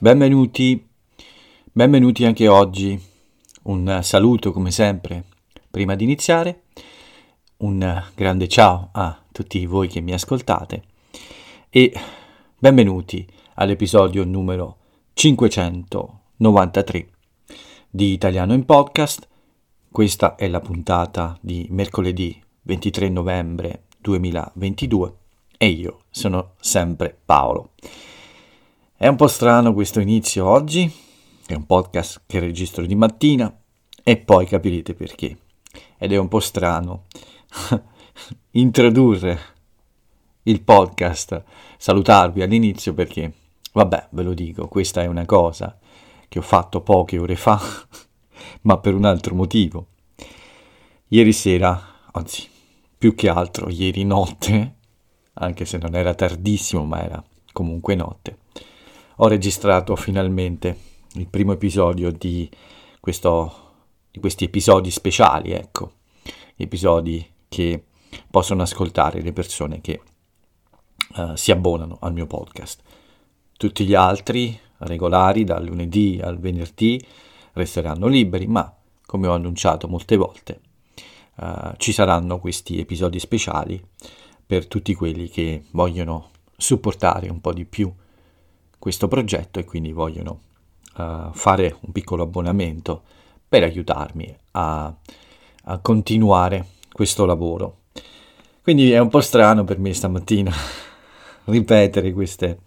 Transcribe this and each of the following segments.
Benvenuti, benvenuti anche oggi. Un saluto come sempre prima di iniziare. Un grande ciao a tutti voi che mi ascoltate e benvenuti all'episodio numero 593 di Italiano in Podcast. Questa è la puntata di mercoledì 23 novembre 2022 e io sono sempre Paolo. È un po' strano questo inizio oggi, è un podcast che registro di mattina e poi capirete perché. Ed è un po' strano introdurre il podcast, salutarvi all'inizio perché, vabbè, ve lo dico, questa è una cosa che ho fatto poche ore fa, ma per un altro motivo. Ieri sera, anzi, più che altro ieri notte, anche se non era tardissimo, ma era comunque notte, ho registrato finalmente il primo episodio di, questo, di questi episodi speciali, ecco, episodi che possono ascoltare le persone che uh, si abbonano al mio podcast. Tutti gli altri, regolari, dal lunedì al venerdì, resteranno liberi, ma come ho annunciato molte volte, uh, ci saranno questi episodi speciali per tutti quelli che vogliono supportare un po' di più questo progetto e quindi vogliono uh, fare un piccolo abbonamento per aiutarmi a, a continuare questo lavoro. Quindi è un po' strano per me stamattina ripetere queste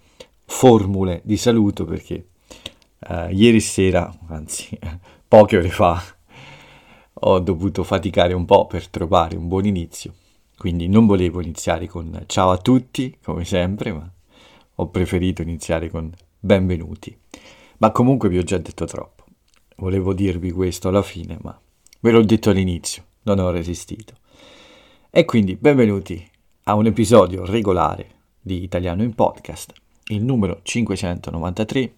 formule di saluto perché uh, ieri sera, anzi poche ore fa, ho dovuto faticare un po' per trovare un buon inizio. Quindi non volevo iniziare con ciao a tutti, come sempre, ma ho preferito iniziare con benvenuti. Ma comunque vi ho già detto troppo. Volevo dirvi questo alla fine, ma ve l'ho detto all'inizio, non ho resistito. E quindi benvenuti a un episodio regolare di Italiano in Podcast, il numero 593.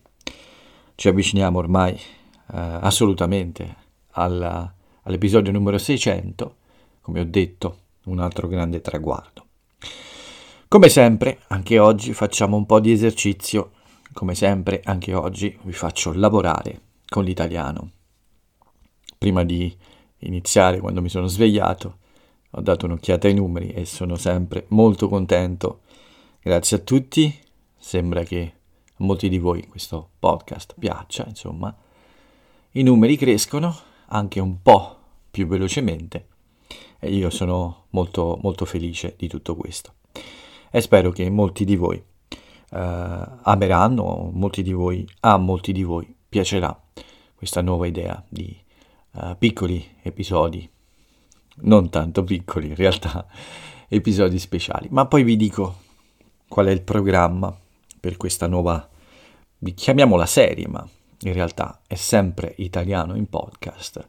Ci avviciniamo ormai eh, assolutamente alla, all'episodio numero 600, come ho detto, un altro grande traguardo. Come sempre, anche oggi facciamo un po' di esercizio. Come sempre, anche oggi vi faccio lavorare con l'italiano. Prima di iniziare, quando mi sono svegliato, ho dato un'occhiata ai numeri e sono sempre molto contento. Grazie a tutti. Sembra che a molti di voi questo podcast piaccia, insomma. I numeri crescono anche un po' più velocemente e io sono molto molto felice di tutto questo e spero che molti di voi uh, ameranno, molti di voi, a molti di voi piacerà questa nuova idea di uh, piccoli episodi, non tanto piccoli in realtà, episodi speciali, ma poi vi dico qual è il programma per questa nuova, chiamiamola serie, ma in realtà è sempre italiano in podcast,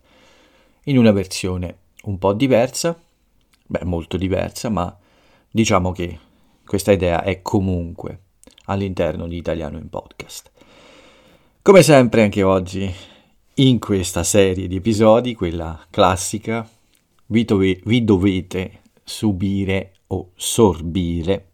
in una versione un po' diversa, beh molto diversa, ma diciamo che questa idea è comunque all'interno di Italiano in Podcast. Come sempre anche oggi, in questa serie di episodi, quella classica, vi, dove, vi dovete subire o sorbire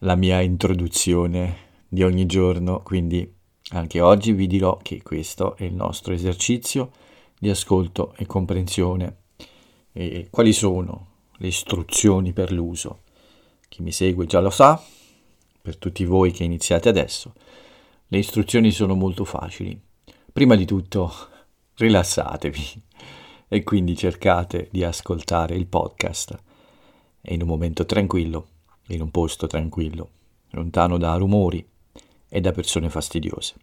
la mia introduzione di ogni giorno, quindi anche oggi vi dirò che questo è il nostro esercizio di ascolto e comprensione. E quali sono le istruzioni per l'uso chi mi segue già lo sa, per tutti voi che iniziate adesso, le istruzioni sono molto facili. Prima di tutto, rilassatevi e quindi cercate di ascoltare il podcast in un momento tranquillo, in un posto tranquillo, lontano da rumori e da persone fastidiose.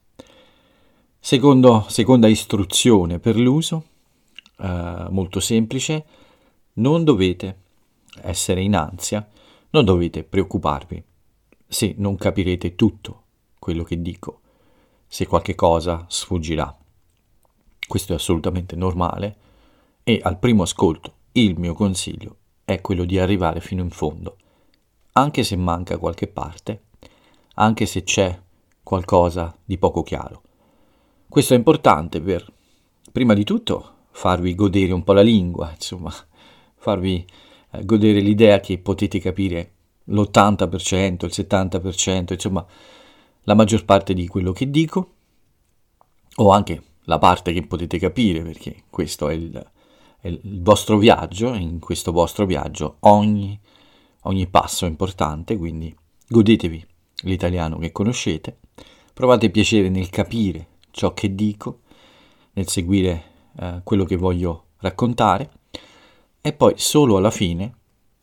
Secondo, seconda istruzione per l'uso, eh, molto semplice, non dovete essere in ansia non dovete preoccuparvi se non capirete tutto quello che dico, se qualche cosa sfuggirà. Questo è assolutamente normale e al primo ascolto il mio consiglio è quello di arrivare fino in fondo, anche se manca qualche parte, anche se c'è qualcosa di poco chiaro. Questo è importante per, prima di tutto, farvi godere un po' la lingua, insomma, farvi godere l'idea che potete capire l'80%, il 70%, insomma, la maggior parte di quello che dico, o anche la parte che potete capire, perché questo è il, è il vostro viaggio, in questo vostro viaggio ogni, ogni passo è importante, quindi godetevi l'italiano che conoscete, provate piacere nel capire ciò che dico, nel seguire eh, quello che voglio raccontare e poi solo alla fine,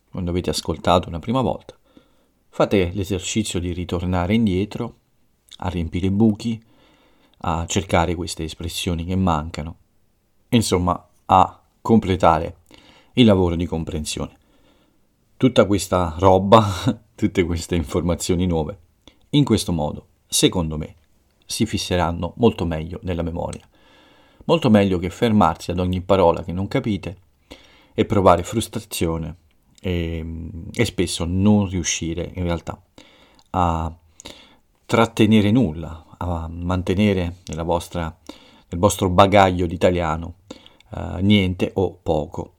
quando avete ascoltato una prima volta, fate l'esercizio di ritornare indietro, a riempire i buchi, a cercare queste espressioni che mancano, insomma a completare il lavoro di comprensione. Tutta questa roba, tutte queste informazioni nuove, in questo modo, secondo me, si fisseranno molto meglio nella memoria. Molto meglio che fermarsi ad ogni parola che non capite e provare frustrazione e, e spesso non riuscire in realtà a trattenere nulla, a mantenere nella vostra, nel vostro bagaglio di italiano uh, niente o poco.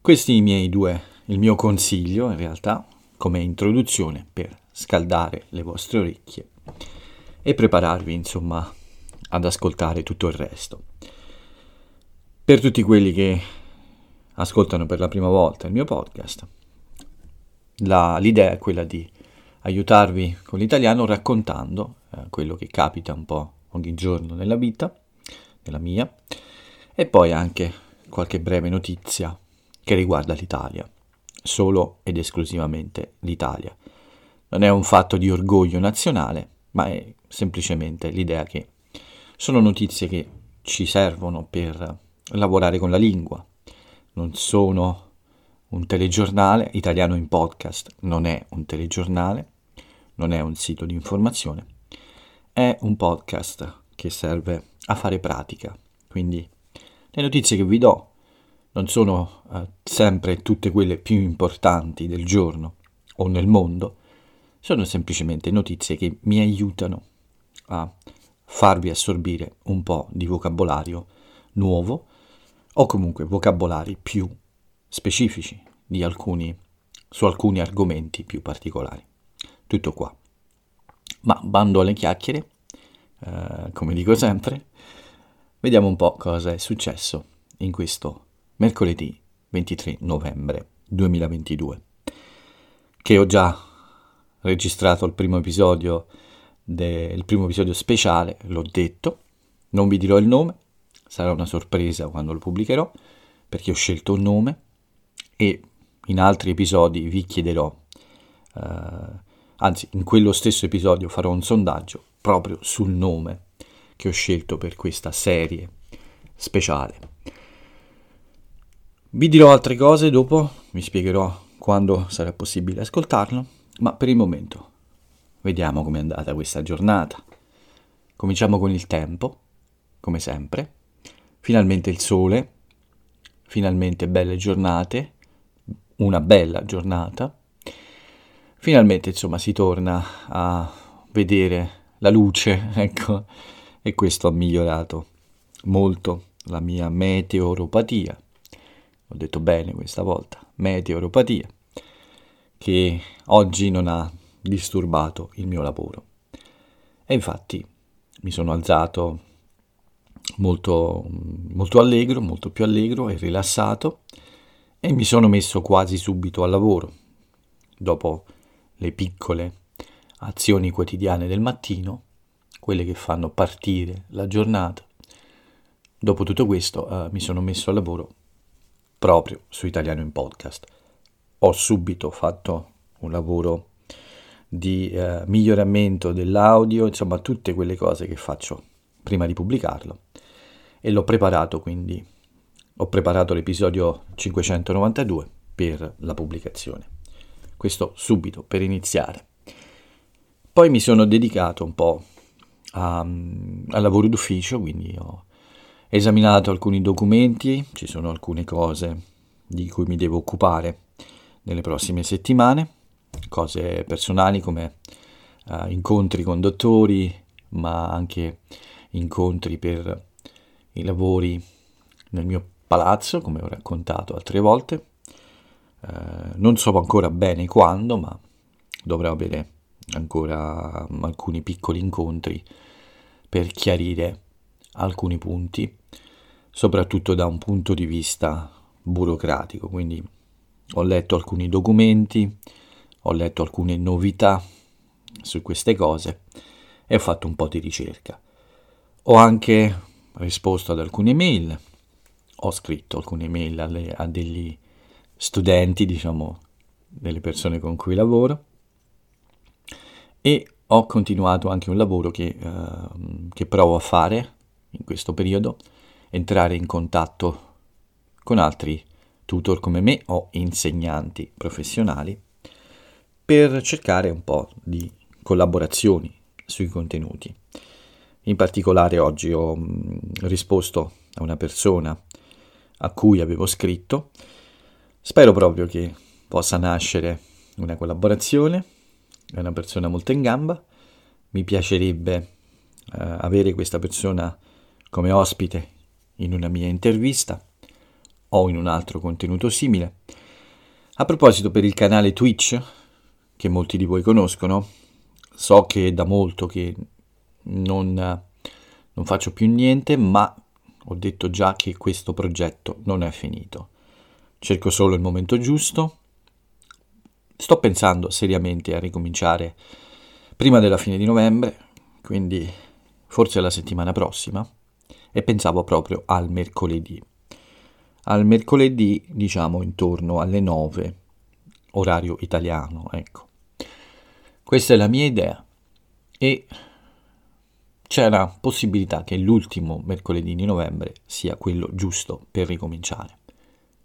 Questi i miei due, il mio consiglio in realtà come introduzione per scaldare le vostre orecchie e prepararvi insomma ad ascoltare tutto il resto. Per tutti quelli che ascoltano per la prima volta il mio podcast, la, l'idea è quella di aiutarvi con l'italiano raccontando eh, quello che capita un po' ogni giorno nella vita, nella mia, e poi anche qualche breve notizia che riguarda l'Italia, solo ed esclusivamente l'Italia. Non è un fatto di orgoglio nazionale, ma è semplicemente l'idea che sono notizie che ci servono per lavorare con la lingua. Non sono un telegiornale, italiano in podcast non è un telegiornale, non è un sito di informazione, è un podcast che serve a fare pratica. Quindi le notizie che vi do non sono eh, sempre tutte quelle più importanti del giorno o nel mondo, sono semplicemente notizie che mi aiutano a farvi assorbire un po' di vocabolario nuovo o comunque vocabolari più specifici alcuni, su alcuni argomenti più particolari. Tutto qua. Ma bando alle chiacchiere, eh, come dico sempre, vediamo un po' cosa è successo in questo mercoledì 23 novembre 2022, che ho già registrato il primo episodio, de, il primo episodio speciale, l'ho detto, non vi dirò il nome, sarà una sorpresa quando lo pubblicherò, perché ho scelto un nome e in altri episodi vi chiederò, eh, anzi in quello stesso episodio farò un sondaggio proprio sul nome che ho scelto per questa serie speciale. Vi dirò altre cose dopo, vi spiegherò quando sarà possibile ascoltarlo ma per il momento vediamo com'è andata questa giornata. Cominciamo con il tempo, come sempre. Finalmente il sole, finalmente belle giornate, una bella giornata. Finalmente, insomma, si torna a vedere la luce, ecco, e questo ha migliorato molto la mia meteoropatia. Ho detto bene questa volta, meteoropatia che oggi non ha disturbato il mio lavoro. E infatti mi sono alzato molto, molto allegro, molto più allegro e rilassato e mi sono messo quasi subito al lavoro. Dopo le piccole azioni quotidiane del mattino, quelle che fanno partire la giornata, dopo tutto questo eh, mi sono messo al lavoro proprio su Italiano in Podcast ho subito fatto un lavoro di eh, miglioramento dell'audio, insomma tutte quelle cose che faccio prima di pubblicarlo e l'ho preparato quindi, ho preparato l'episodio 592 per la pubblicazione. Questo subito per iniziare. Poi mi sono dedicato un po' a, al lavoro d'ufficio, quindi ho esaminato alcuni documenti, ci sono alcune cose di cui mi devo occupare nelle prossime settimane, cose personali come uh, incontri con dottori, ma anche incontri per i lavori nel mio palazzo, come ho raccontato altre volte. Uh, non so ancora bene quando, ma dovrò avere ancora alcuni piccoli incontri per chiarire alcuni punti, soprattutto da un punto di vista burocratico. Quindi ho letto alcuni documenti, ho letto alcune novità su queste cose e ho fatto un po' di ricerca. Ho anche risposto ad alcune mail, ho scritto alcune mail alle, a degli studenti, diciamo, delle persone con cui lavoro. E ho continuato anche un lavoro che, uh, che provo a fare in questo periodo, entrare in contatto con altri tutor come me o insegnanti professionali per cercare un po' di collaborazioni sui contenuti. In particolare oggi ho mm, risposto a una persona a cui avevo scritto. Spero proprio che possa nascere una collaborazione. È una persona molto in gamba. Mi piacerebbe eh, avere questa persona come ospite in una mia intervista o in un altro contenuto simile. A proposito per il canale Twitch, che molti di voi conoscono, so che è da molto che non, non faccio più niente, ma ho detto già che questo progetto non è finito. Cerco solo il momento giusto. Sto pensando seriamente a ricominciare prima della fine di novembre, quindi forse la settimana prossima, e pensavo proprio al mercoledì. Al mercoledì, diciamo, intorno alle 9, orario italiano, ecco. Questa è la mia idea e c'è la possibilità che l'ultimo mercoledì di novembre sia quello giusto per ricominciare.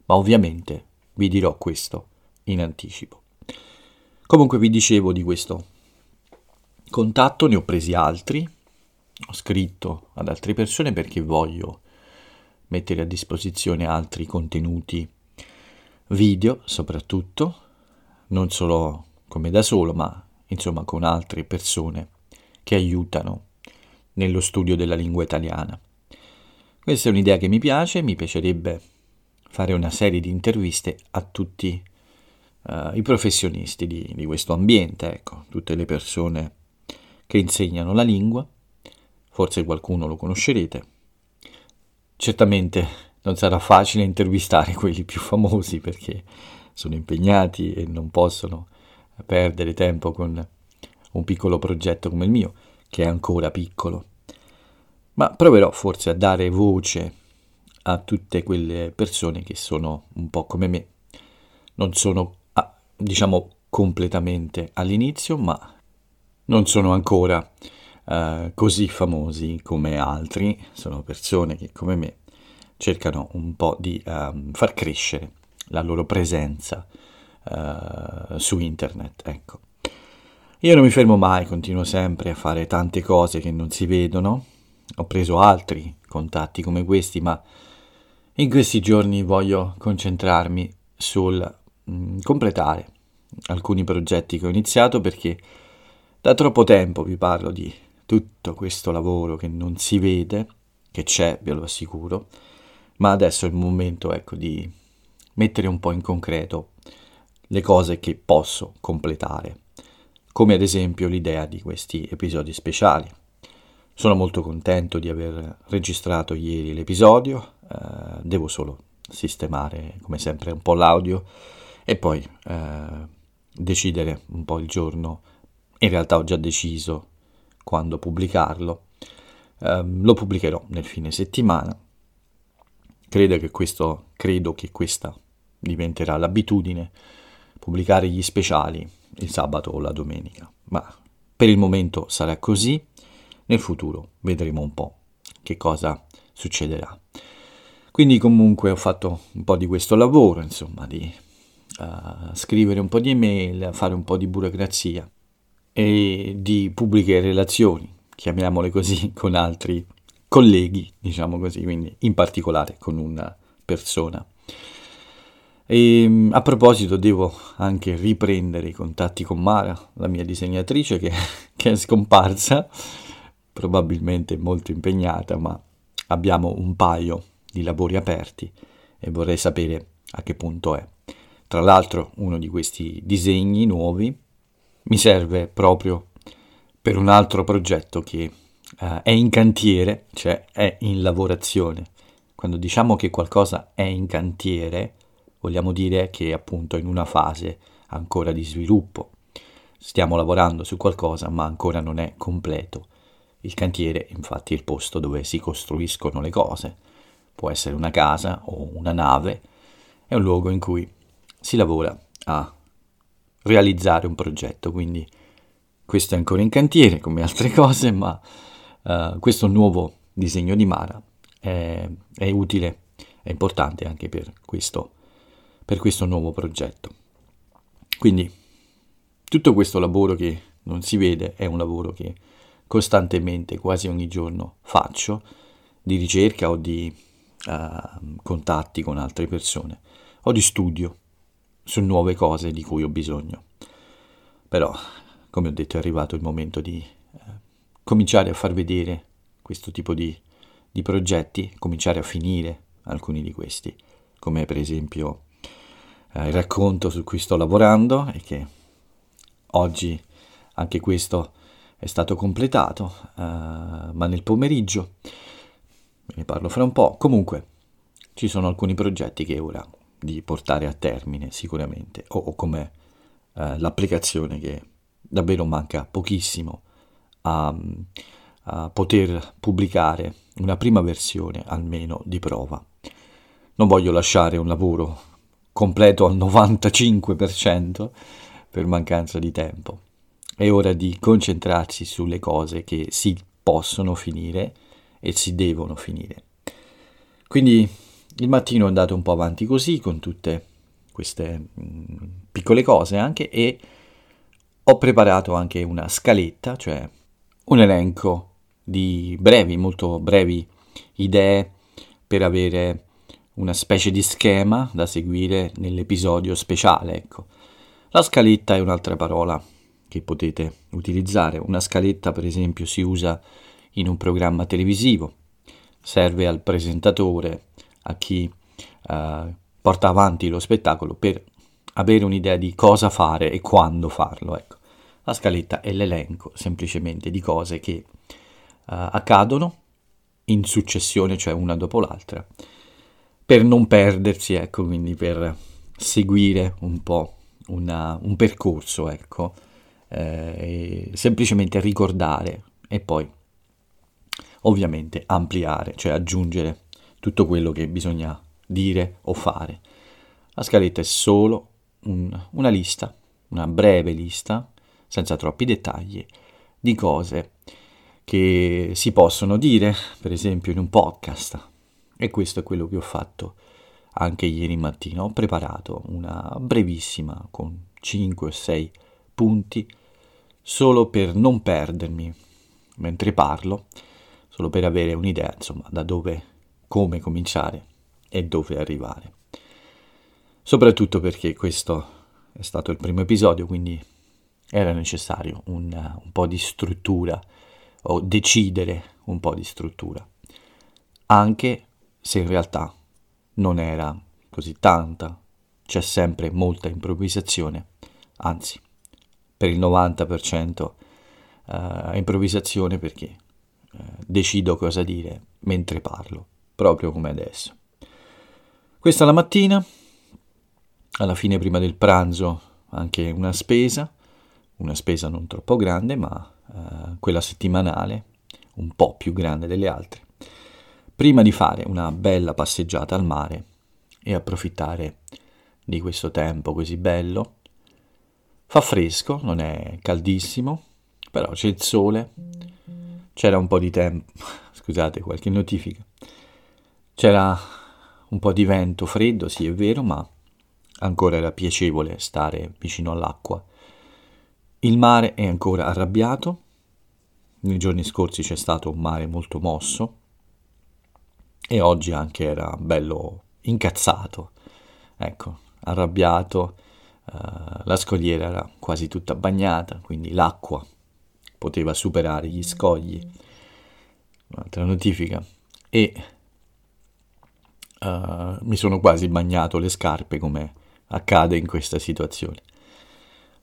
Ma ovviamente vi dirò questo in anticipo. Comunque vi dicevo di questo contatto, ne ho presi altri, ho scritto ad altre persone perché voglio mettere a disposizione altri contenuti video soprattutto, non solo come da solo, ma insomma con altre persone che aiutano nello studio della lingua italiana. Questa è un'idea che mi piace, mi piacerebbe fare una serie di interviste a tutti uh, i professionisti di, di questo ambiente, ecco, tutte le persone che insegnano la lingua, forse qualcuno lo conoscerete. Certamente non sarà facile intervistare quelli più famosi perché sono impegnati e non possono perdere tempo con un piccolo progetto come il mio che è ancora piccolo. Ma proverò forse a dare voce a tutte quelle persone che sono un po' come me. Non sono, ah, diciamo, completamente all'inizio, ma non sono ancora uh, così famosi come altri. Sono persone che, come me, cercano un po' di um, far crescere la loro presenza uh, su internet. Ecco. Io non mi fermo mai, continuo sempre a fare tante cose che non si vedono. Ho preso altri contatti come questi, ma in questi giorni voglio concentrarmi sul mm, completare alcuni progetti che ho iniziato perché da troppo tempo vi parlo di tutto questo lavoro che non si vede, che c'è, ve lo assicuro, ma adesso è il momento ecco, di mettere un po' in concreto le cose che posso completare come ad esempio l'idea di questi episodi speciali. Sono molto contento di aver registrato ieri l'episodio, eh, devo solo sistemare come sempre un po' l'audio e poi eh, decidere un po' il giorno. In realtà ho già deciso quando pubblicarlo. Eh, lo pubblicherò nel fine settimana. Credo che, questo, credo che questa diventerà l'abitudine, pubblicare gli speciali il sabato o la domenica. Ma per il momento sarà così, nel futuro vedremo un po' che cosa succederà. Quindi comunque ho fatto un po' di questo lavoro, insomma, di uh, scrivere un po' di email, fare un po' di burocrazia e di pubbliche relazioni, chiamiamole così, con altri colleghi, diciamo così, quindi in particolare con una persona e ehm, a proposito, devo anche riprendere i contatti con Mara, la mia disegnatrice che, che è scomparsa, probabilmente molto impegnata, ma abbiamo un paio di lavori aperti e vorrei sapere a che punto è. Tra l'altro, uno di questi disegni nuovi mi serve proprio per un altro progetto che uh, è in cantiere, cioè è in lavorazione. Quando diciamo che qualcosa è in cantiere, vogliamo dire che appunto in una fase ancora di sviluppo. Stiamo lavorando su qualcosa, ma ancora non è completo. Il cantiere, infatti, è il posto dove si costruiscono le cose. Può essere una casa o una nave, è un luogo in cui si lavora a realizzare un progetto, quindi questo è ancora in cantiere come altre cose, ma uh, questo nuovo disegno di Mara è, è, utile, è importante anche per questo, per questo nuovo progetto. Quindi tutto questo lavoro che non si vede è un lavoro che costantemente, quasi ogni giorno faccio, di ricerca o di uh, contatti con altre persone o di studio su nuove cose di cui ho bisogno. Però, come ho detto, è arrivato il momento di eh, cominciare a far vedere questo tipo di, di, progetti, cominciare a finire alcuni di questi, come per esempio eh, il racconto su cui sto lavorando e che oggi anche questo è stato completato, eh, ma nel pomeriggio, ne parlo fra un po', comunque ci sono alcuni progetti che ora di portare a termine sicuramente, o, o come eh, l'applicazione che davvero manca pochissimo a, a poter pubblicare una prima versione almeno di prova. Non voglio lasciare un lavoro completo al 95% per mancanza di tempo. È ora di concentrarsi sulle cose che si possono finire e si devono finire. Quindi il mattino è andato un po' avanti così, con tutte queste mh, mm, piccole cose anche, e ho preparato anche una scaletta, cioè un elenco di brevi, molto brevi idee per avere una specie di schema da seguire nell'episodio speciale, ecco. La scaletta è un'altra parola che potete utilizzare. Una scaletta, per esempio, si usa in un programma televisivo, serve al presentatore a chi uh, porta avanti lo spettacolo per avere un'idea di cosa fare e quando farlo. Ecco. La scaletta è l'elenco semplicemente di cose che uh, accadono in successione, cioè una dopo l'altra, per non perdersi, ecco, quindi per seguire un po' una, un percorso, ecco, eh, semplicemente ricordare e poi ovviamente ampliare, cioè aggiungere tutto quello che bisogna dire o fare. La scaletta è solo un, una lista, una breve lista, senza troppi dettagli, di cose che si possono dire, per esempio in un podcast. E questo è quello che ho fatto anche ieri mattina. Ho preparato una brevissima con 5 o 6 punti solo per non perdermi mentre parlo, solo per avere un'idea, insomma, da dove come cominciare e dove arrivare. Soprattutto perché questo è stato il primo episodio, quindi era necessario un, un po' di struttura o decidere un po' di struttura, anche se in realtà non era così tanta, c'è sempre molta improvvisazione, anzi per il 90% uh, eh, improvvisazione perché uh, decido cosa dire mentre parlo proprio come adesso. Questa la mattina, alla fine prima del pranzo anche una spesa, una spesa non troppo grande ma uh, quella settimanale, un po' più grande delle altre, prima di fare una bella passeggiata al mare e approfittare di questo tempo così bello. Fa fresco, non è caldissimo, però c'è il sole, c'era un po' di tempo, scusate qualche notifica, c'era un po' di vento freddo, sì è vero, ma ancora era piacevole stare vicino all'acqua. Il mare è ancora arrabbiato, nei giorni scorsi c'è stato un mare molto mosso e oggi anche era bello incazzato, ecco, arrabbiato, uh, la scogliera era quasi tutta bagnata, quindi l'acqua poteva superare gli scogli. Un'altra notifica. E uh, mi sono quasi bagnato le scarpe come accade in questa situazione.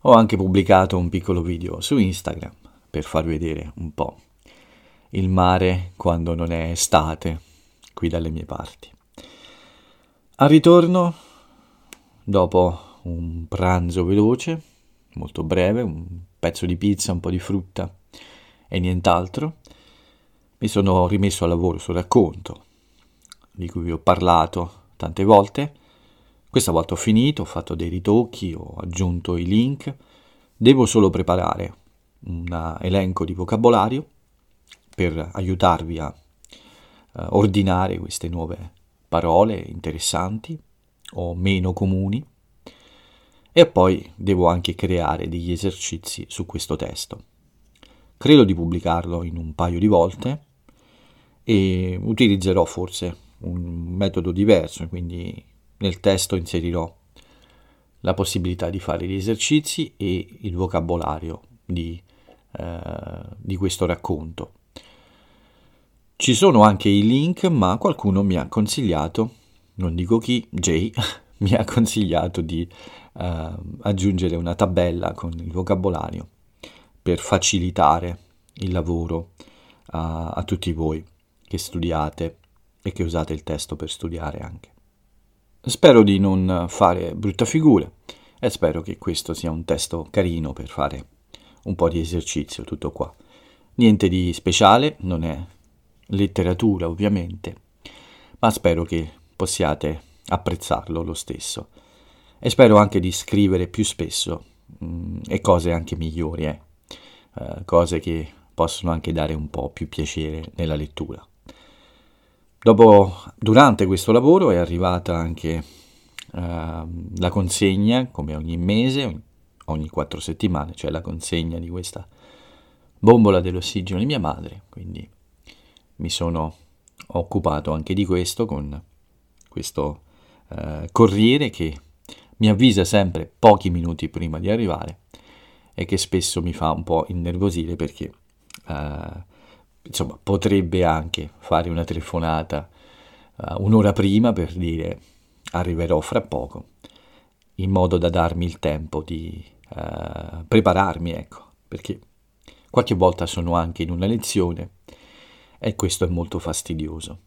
Ho anche pubblicato un piccolo video su Instagram per far vedere un po' il mare quando non è estate qui dalle mie parti. Al ritorno, dopo un pranzo veloce, molto breve, un pezzo di pizza, un po' di frutta e nient'altro, mi sono rimesso al lavoro sul racconto di cui vi ho parlato tante volte. Questa volta ho finito, ho fatto dei ritocchi, ho aggiunto i link. Devo solo preparare un elenco di vocabolario per aiutarvi a uh, ordinare queste nuove parole interessanti o meno comuni e poi devo anche creare degli esercizi su questo testo. Credo di pubblicarlo in un paio di volte e utilizzerò forse un metodo diverso, quindi nel testo inserirò la possibilità di fare gli esercizi e il vocabolario di, eh, di questo racconto. Ci sono anche i link, ma qualcuno mi ha consigliato, non dico chi, Jay, mi ha consigliato di eh, aggiungere una tabella con il vocabolario per facilitare il lavoro a, a tutti voi che studiate e che usate il testo per studiare anche. Spero di non fare brutta figura e spero che questo sia un testo carino per fare un po' di esercizio, tutto qua. Niente di speciale, non è letteratura ovviamente, ma spero che possiate apprezzarlo lo stesso. E spero anche di scrivere più spesso mh, mm, e cose anche migliori, eh? uh, cose che possono anche dare un po' più piacere nella lettura. Dopo, durante questo lavoro è arrivata anche uh, la consegna, come ogni mese, ogni quattro settimane, cioè la consegna di questa bombola dell'ossigeno di mia madre, quindi mi sono occupato anche di questo con questo uh, corriere che mi avvisa sempre pochi minuti prima di arrivare e che spesso mi fa un po' innervosire perché uh, insomma potrebbe anche fare una telefonata uh, un'ora prima per dire arriverò fra poco in modo da darmi il tempo di uh, prepararmi ecco perché qualche volta sono anche in una lezione e questo è molto fastidioso.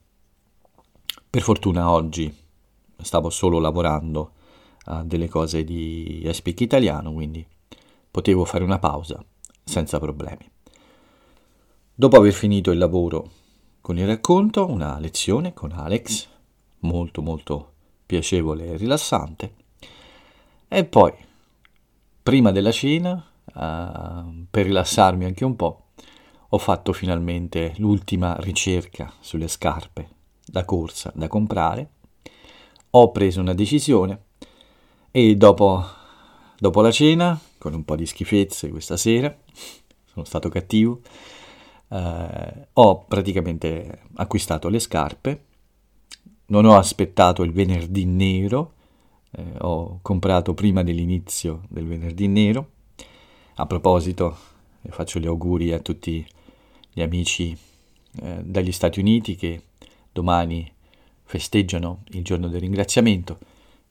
Per fortuna oggi stavo solo lavorando a delle cose di Speak Italiano, quindi potevo fare una pausa senza problemi. Dopo aver finito il lavoro con il racconto, una lezione con Alex, molto molto piacevole e rilassante, e poi, prima della cena, uh, per rilassarmi anche un po', ho fatto finalmente l'ultima ricerca sulle scarpe da corsa da comprare, ho preso una decisione e dopo, dopo la cena, con un po' di schifezze questa sera, sono stato cattivo, eh, ho praticamente acquistato le scarpe, non ho aspettato il venerdì nero, eh, ho comprato prima dell'inizio del venerdì nero. A proposito, faccio gli auguri a tutti gli amici eh, dagli Stati Uniti che domani festeggiano il giorno del ringraziamento.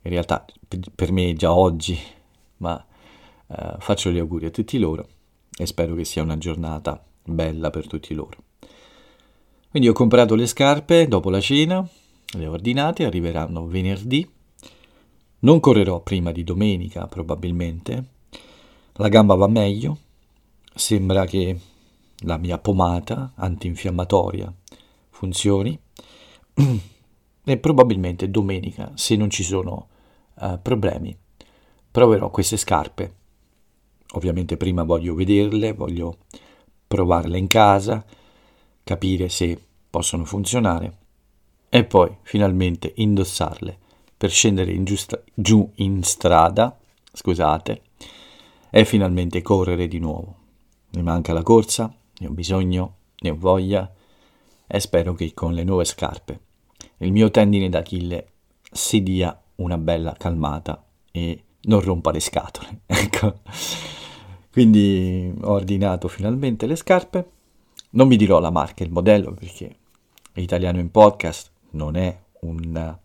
In realtà per me è già oggi, ma eh, faccio gli auguri a tutti loro e spero che sia una giornata bella per tutti loro. Quindi ho comprato le scarpe dopo la cena, le ho ordinate, arriveranno venerdì. Non correrò prima di domenica probabilmente. La gamba va meglio. Sembra che la mia pomata antinfiammatoria funzioni e probabilmente domenica, se non ci sono uh, problemi, proverò queste scarpe. Ovviamente prima voglio vederle, voglio provarle in casa, capire se possono funzionare e poi finalmente indossarle per scendere in giusta, giù in strada, scusate, e finalmente correre di nuovo. Mi manca la corsa, ne ho bisogno, ne ho voglia e spero che con le nuove scarpe il mio tendine d'Achille si dia una bella calmata e non rompa le scatole. ecco. Quindi ho ordinato finalmente le scarpe. Non vi dirò la marca e il modello perché Italiano in podcast non è un,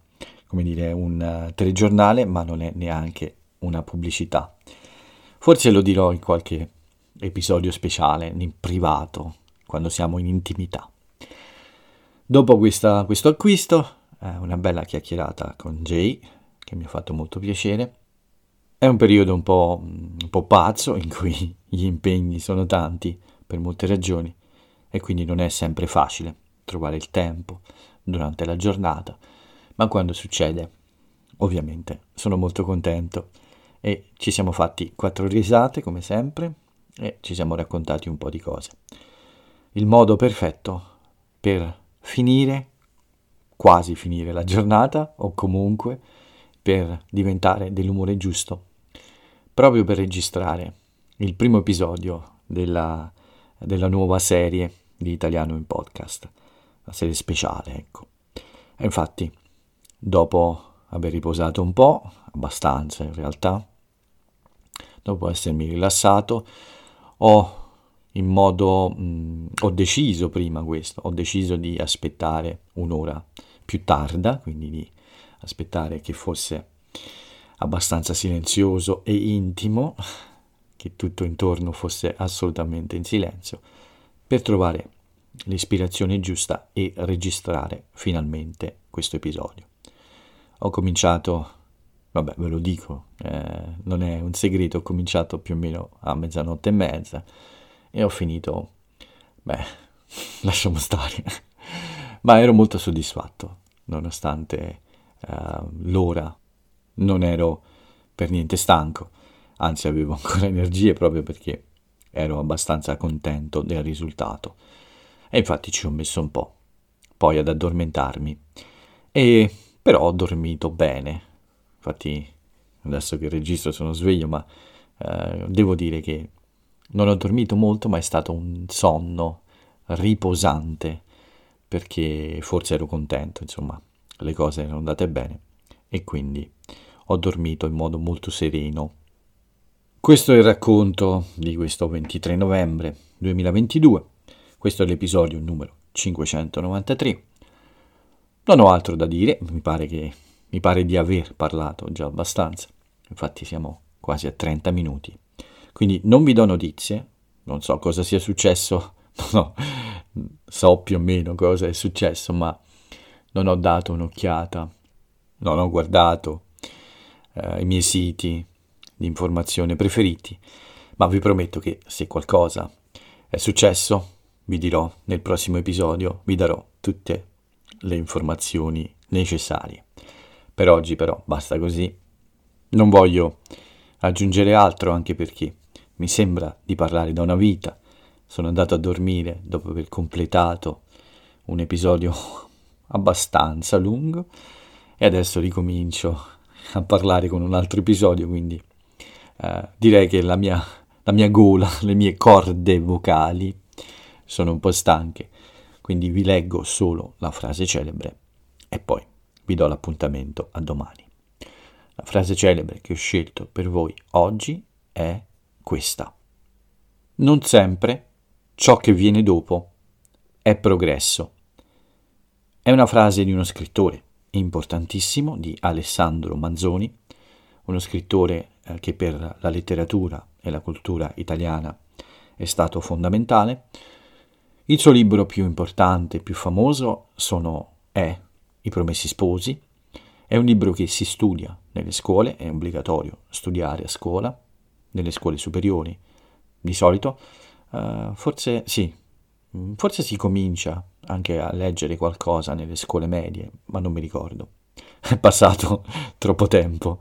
come dire, un telegiornale, ma non è neanche una pubblicità. Forse lo dirò in qualche episodio speciale, in privato, quando siamo in intimità. Dopo questa, questo acquisto, eh, una bella chiacchierata con Jay, che mi ha fatto molto piacere. È un periodo un po', un po' pazzo in cui gli impegni sono tanti per molte ragioni e quindi non è sempre facile trovare il tempo durante la giornata, ma quando succede, ovviamente, sono molto contento e ci siamo fatti quattro risate come sempre e ci siamo raccontati un po' di cose. Il modo perfetto per finire, quasi finire la giornata o comunque per diventare dell'umore giusto, proprio per registrare il primo episodio della, della nuova serie di Italiano in Podcast, la serie speciale, ecco. E infatti, dopo aver riposato un po', abbastanza in realtà, dopo essermi rilassato, ho in modo mh, ho deciso prima questo, ho deciso di aspettare un'ora più tarda, quindi di aspettare che fosse abbastanza silenzioso e intimo, che tutto intorno fosse assolutamente in silenzio, per trovare l'ispirazione giusta e registrare finalmente questo episodio. Ho cominciato, vabbè ve lo dico, eh, non è un segreto, ho cominciato più o meno a mezzanotte e mezza e ho finito, beh, lasciamo stare, ma ero molto soddisfatto, nonostante eh, l'ora non ero per niente stanco, anzi avevo ancora energie proprio perché ero abbastanza contento del risultato. E infatti ci ho messo un po', poi ad addormentarmi. E però ho dormito bene. Infatti adesso che registro sono sveglio, ma eh, devo dire che non ho dormito molto, ma è stato un sonno riposante, perché forse ero contento, insomma, le cose erano andate bene e quindi ho dormito in modo molto sereno. Questo è il racconto di questo 23 novembre 2022. Questo è l'episodio numero 593. Non ho altro da dire, mi pare, che, mi pare di aver parlato già abbastanza. Infatti siamo quasi a 30 minuti. Quindi non vi do notizie, non so cosa sia successo, no, so più o meno cosa è successo, ma non ho dato un'occhiata, non ho guardato eh, i miei siti di informazione preferiti, ma vi prometto che se qualcosa è successo, vi dirò nel prossimo episodio, vi darò tutte le informazioni necessarie. Per oggi però basta così. Non voglio aggiungere altro anche perché mi sembra di parlare da una vita. Sono andato a dormire dopo aver completato un episodio abbastanza lungo e adesso ricomincio a parlare con un altro episodio, quindi eh, direi che la mia, la mia gola, le mie corde vocali sono un po' stanche, quindi vi leggo solo la frase celebre e poi vi do l'appuntamento a domani. La frase celebre che ho scelto per voi oggi è questa. Non sempre ciò che viene dopo è progresso. È una frase di uno scrittore importantissimo, di Alessandro Manzoni, uno scrittore eh, che per la letteratura e la cultura italiana è stato fondamentale. Il suo libro più importante, più famoso, sono, è I Promessi Sposi. È un libro che si studia nelle scuole, è obbligatorio studiare a scuola, nelle scuole superiori, di solito. Uh, forse sì, forse si comincia anche a leggere qualcosa nelle scuole medie, ma non mi ricordo. È passato troppo tempo.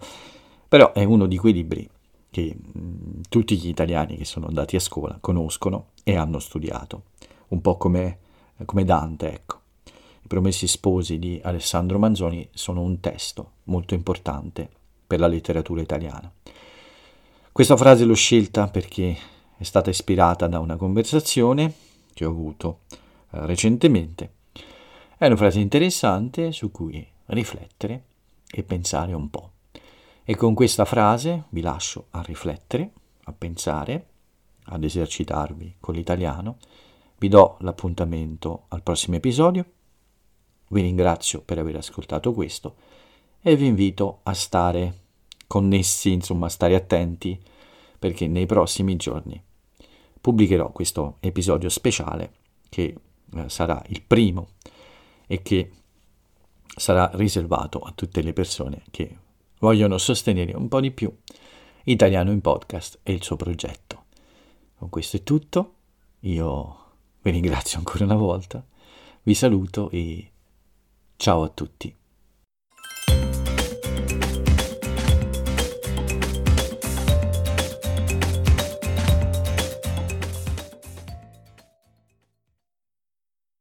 Però è uno di quei libri che mh, tutti gli italiani che sono andati a scuola conoscono e hanno studiato, un po' come, come Dante, ecco. I Promessi Sposi di Alessandro Manzoni sono un testo molto importante per la letteratura italiana. Questa frase l'ho scelta perché è stata ispirata da una conversazione che ho avuto eh, recentemente. È una frase interessante su cui riflettere e pensare un po'. E con questa frase vi lascio a riflettere, a pensare, ad esercitarvi con l'italiano. Vi do l'appuntamento al prossimo episodio. Vi ringrazio per aver ascoltato questo e vi invito a stare connessi, insomma, a stare attenti perché nei prossimi giorni pubblicherò questo episodio speciale che eh, sarà il primo e che sarà riservato a tutte le persone che vogliono sostenere un po' di più Italiano in Podcast e il suo progetto. Con questo è tutto, io vi ringrazio ancora una volta, vi saluto e ciao a tutti.